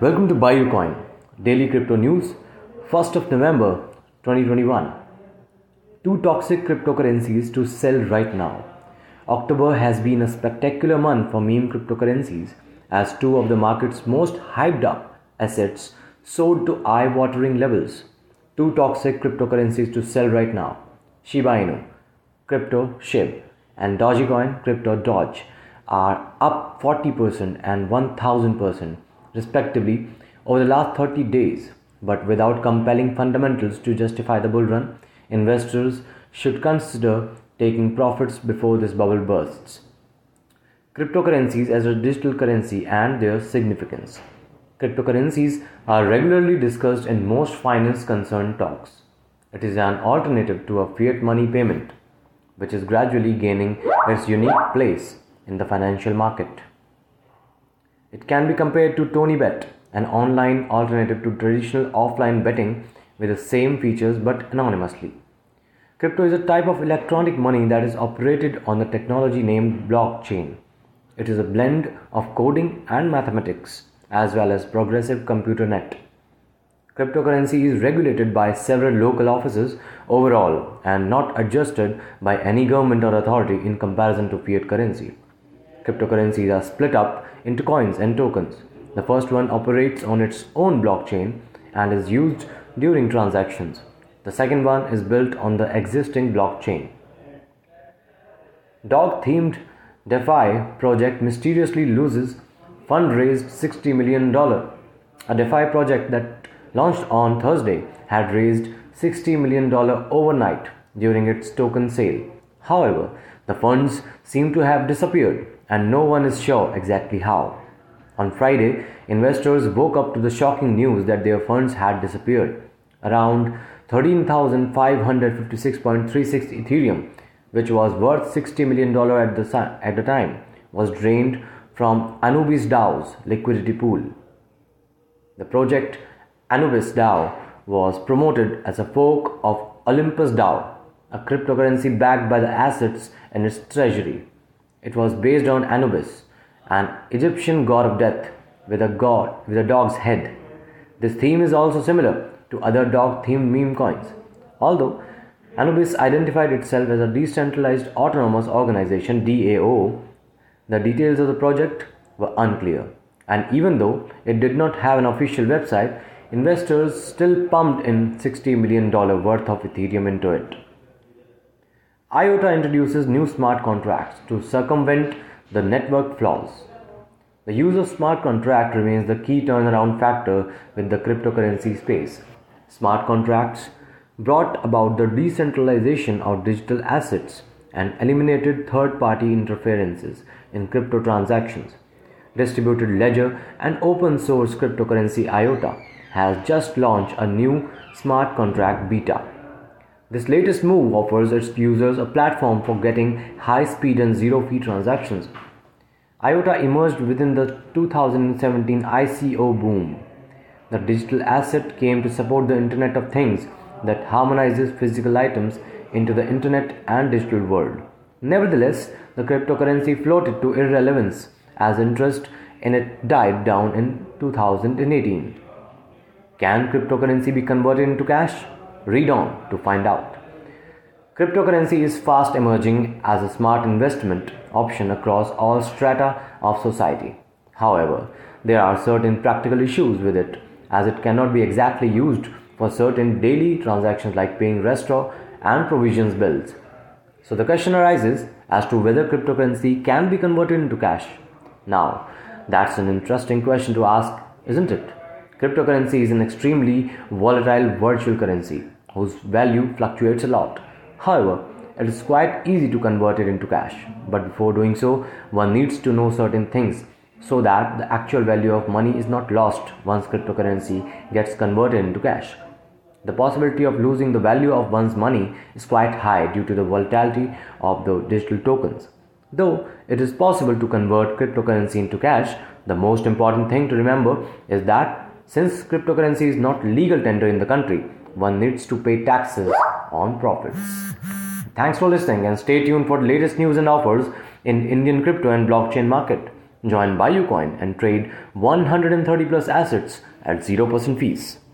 Welcome to BuyUcoin, daily crypto news, 1st of November 2021. Two toxic cryptocurrencies to sell right now. October has been a spectacular month for meme cryptocurrencies as two of the market's most hyped up assets soared to eye watering levels. Two toxic cryptocurrencies to sell right now Shiba Inu, Crypto SHIB, and Dogecoin, Crypto Doge, are up 40% and 1000% respectively, over the last 30 days. But without compelling fundamentals to justify the bull run, investors should consider taking profits before this bubble bursts. Cryptocurrencies as a digital currency and their significance. Cryptocurrencies are regularly discussed in most finance concerned talks. It is an alternative to a fiat money payment, which is gradually gaining its unique place in the financial market. It can be compared to TonyBet, an online alternative to traditional offline betting with the same features but anonymously. Crypto is a type of electronic money that is operated on the technology named blockchain. It is a blend of coding and mathematics as well as progressive computer net. Cryptocurrency is regulated by several local offices overall and not adjusted by any government or authority in comparison to fiat currency. Cryptocurrencies are split up into coins and tokens. The first one operates on its own blockchain and is used during transactions. The second one is built on the existing blockchain. Dog themed DeFi project mysteriously loses fund raised $60 million. A DeFi project that launched on Thursday had raised $60 million overnight during its token sale. However, the funds seem to have disappeared and no one is sure exactly how. On Friday, investors woke up to the shocking news that their funds had disappeared. Around 13,556.36 Ethereum, which was worth $60 million at the, at the time, was drained from Anubis DAO's liquidity pool. The project Anubis DAO was promoted as a fork of Olympus DAO, a cryptocurrency backed by the assets in its treasury. It was based on Anubis, an Egyptian god of death with a god with a dog's head. This theme is also similar to other dog themed meme coins. Although Anubis identified itself as a decentralized autonomous organization DAO, the details of the project were unclear. And even though it did not have an official website, investors still pumped in $60 million worth of Ethereum into it. IOTA introduces new smart contracts to circumvent the network flaws. The use of smart contract remains the key turnaround factor with the cryptocurrency space. Smart contracts brought about the decentralization of digital assets and eliminated third party interferences in crypto transactions. Distributed ledger and open source cryptocurrency IOTA has just launched a new smart contract beta this latest move offers its users a platform for getting high speed and zero fee transactions. IOTA emerged within the 2017 ICO boom. The digital asset came to support the Internet of Things that harmonizes physical items into the Internet and digital world. Nevertheless, the cryptocurrency floated to irrelevance as interest in it died down in 2018. Can cryptocurrency be converted into cash? Read on to find out. Cryptocurrency is fast emerging as a smart investment option across all strata of society. However, there are certain practical issues with it as it cannot be exactly used for certain daily transactions like paying restaurant and provisions bills. So the question arises as to whether cryptocurrency can be converted into cash. Now, that's an interesting question to ask, isn't it? Cryptocurrency is an extremely volatile virtual currency whose value fluctuates a lot. However, it is quite easy to convert it into cash, but before doing so, one needs to know certain things so that the actual value of money is not lost once cryptocurrency gets converted into cash. The possibility of losing the value of one's money is quite high due to the volatility of the digital tokens. Though it is possible to convert cryptocurrency into cash, the most important thing to remember is that since cryptocurrency is not legal tender in the country, one needs to pay taxes on profits. Thanks for listening and stay tuned for the latest news and offers in Indian crypto and blockchain market. Join BuyUcoin and trade 130 plus assets at 0% fees.